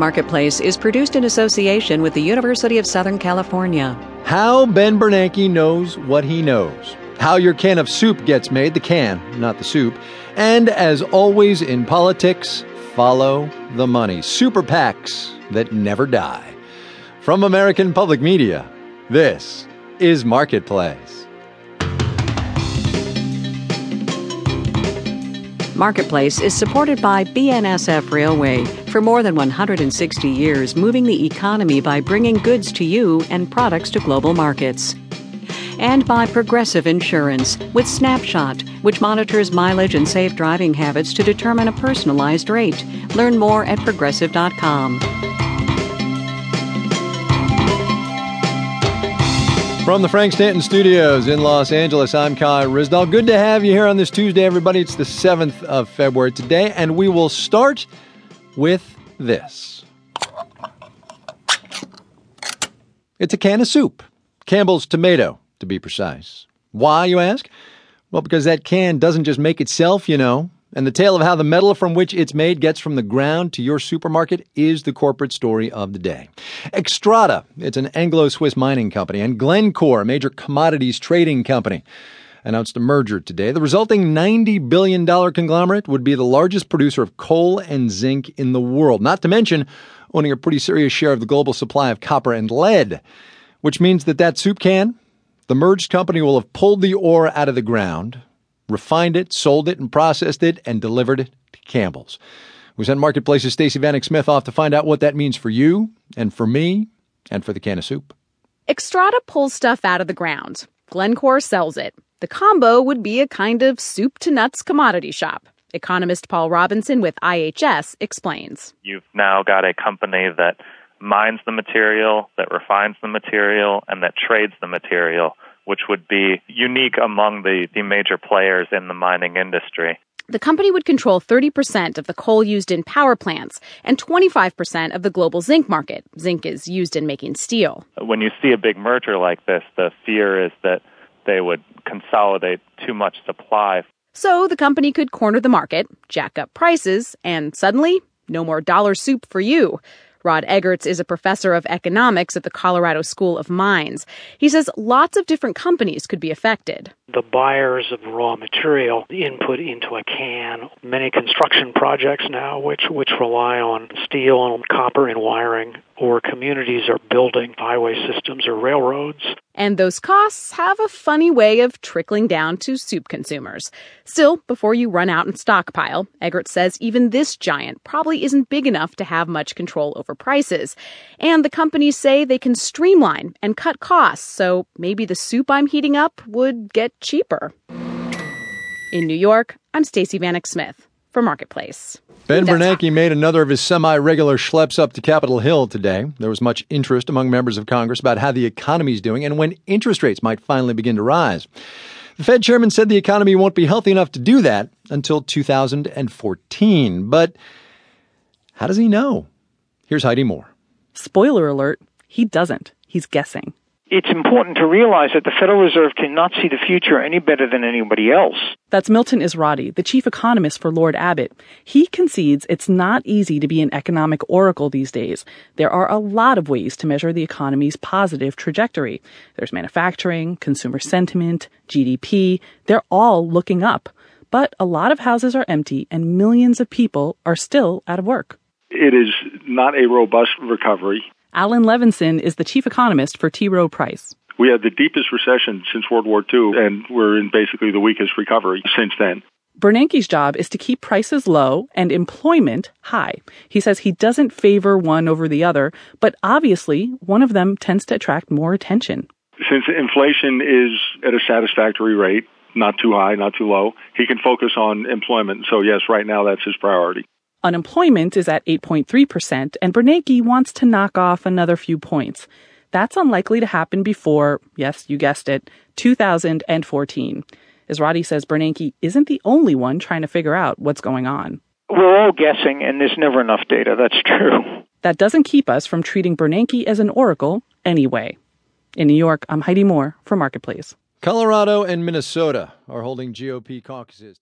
Marketplace is produced in association with the University of Southern California. How Ben Bernanke knows what he knows. How your can of soup gets made, the can, not the soup. And as always in politics, follow the money. Super PACs that never die. From American Public Media, this is Marketplace. Marketplace is supported by BNSF Railway for more than 160 years, moving the economy by bringing goods to you and products to global markets. And by Progressive Insurance with Snapshot, which monitors mileage and safe driving habits to determine a personalized rate. Learn more at progressive.com. From the Frank Stanton Studios in Los Angeles, I'm Kai Ryssdal. Good to have you here on this Tuesday, everybody. It's the 7th of February today, and we will start with this. It's a can of soup, Campbell's tomato, to be precise. Why, you ask? Well, because that can doesn't just make itself, you know. And the tale of how the metal from which it's made gets from the ground to your supermarket is the corporate story of the day. Xstrata, it's an Anglo Swiss mining company, and Glencore, a major commodities trading company, announced a merger today. The resulting $90 billion conglomerate would be the largest producer of coal and zinc in the world, not to mention owning a pretty serious share of the global supply of copper and lead, which means that that soup can, the merged company will have pulled the ore out of the ground, refined it, sold it, and processed it, and delivered it to Campbell's. We sent Marketplace's Stacey Vanek Smith off to find out what that means for you, and for me, and for the can of soup. Xstrata pulls stuff out of the ground. Glencore sells it. The combo would be a kind of soup to nuts commodity shop. Economist Paul Robinson with IHS explains. You've now got a company that mines the material, that refines the material, and that trades the material which would be unique among the, the major players in the mining industry. The company would control 30% of the coal used in power plants and 25% of the global zinc market. Zinc is used in making steel. When you see a big merger like this, the fear is that they would consolidate too much supply. So the company could corner the market, jack up prices, and suddenly, no more dollar soup for you. Rod Eggerts is a professor of economics at the Colorado School of Mines. He says lots of different companies could be affected. The buyers of raw material input into a can, many construction projects now which, which rely on steel and copper and wiring, or communities are building highway systems or railroads. And those costs have a funny way of trickling down to soup consumers. Still, before you run out and stockpile, Eggert says even this giant probably isn't big enough to have much control over prices. And the companies say they can streamline and cut costs, so maybe the soup I'm heating up would get cheaper. In New York, I'm Stacey Vanek Smith for Marketplace. Ben Bernanke made another of his semi regular schleps up to Capitol Hill today. There was much interest among members of Congress about how the economy is doing and when interest rates might finally begin to rise. The Fed chairman said the economy won't be healthy enough to do that until 2014. But how does he know? Here's Heidi Moore. Spoiler alert, he doesn't. He's guessing it's important to realize that the Federal Reserve cannot see the future any better than anybody else. That's Milton Ezrati, the chief economist for Lord Abbett. He concedes it's not easy to be an economic oracle these days. There are a lot of ways to measure the economy's positive trajectory. There's manufacturing, consumer sentiment, GDP. They're all looking up. But a lot of houses are empty and millions of people are still out of work. It is not a robust recovery. Alan Levenson is the chief economist for T. Rowe Price. We had the deepest recession since World War II, and we're in basically the weakest recovery since then. Bernanke's job is to keep prices low and employment high. He says he doesn't favor one over the other, but obviously one of them tends to attract more attention. Since inflation is at a satisfactory rate, not too high, not too low, he can focus on employment. So yes, right now that's his priority. Unemployment is at 8.3%, and Bernanke wants to knock off another few points. That's unlikely to happen before, yes, you guessed it, 2014. Ezrati says Bernanke isn't the only one trying to figure out what's going on. We're all guessing, and there's never enough data. That's true. That doesn't keep us from treating Bernanke as an oracle anyway. In New York, I'm Heidi Moore for Marketplace. Colorado and Minnesota are holding GOP caucuses.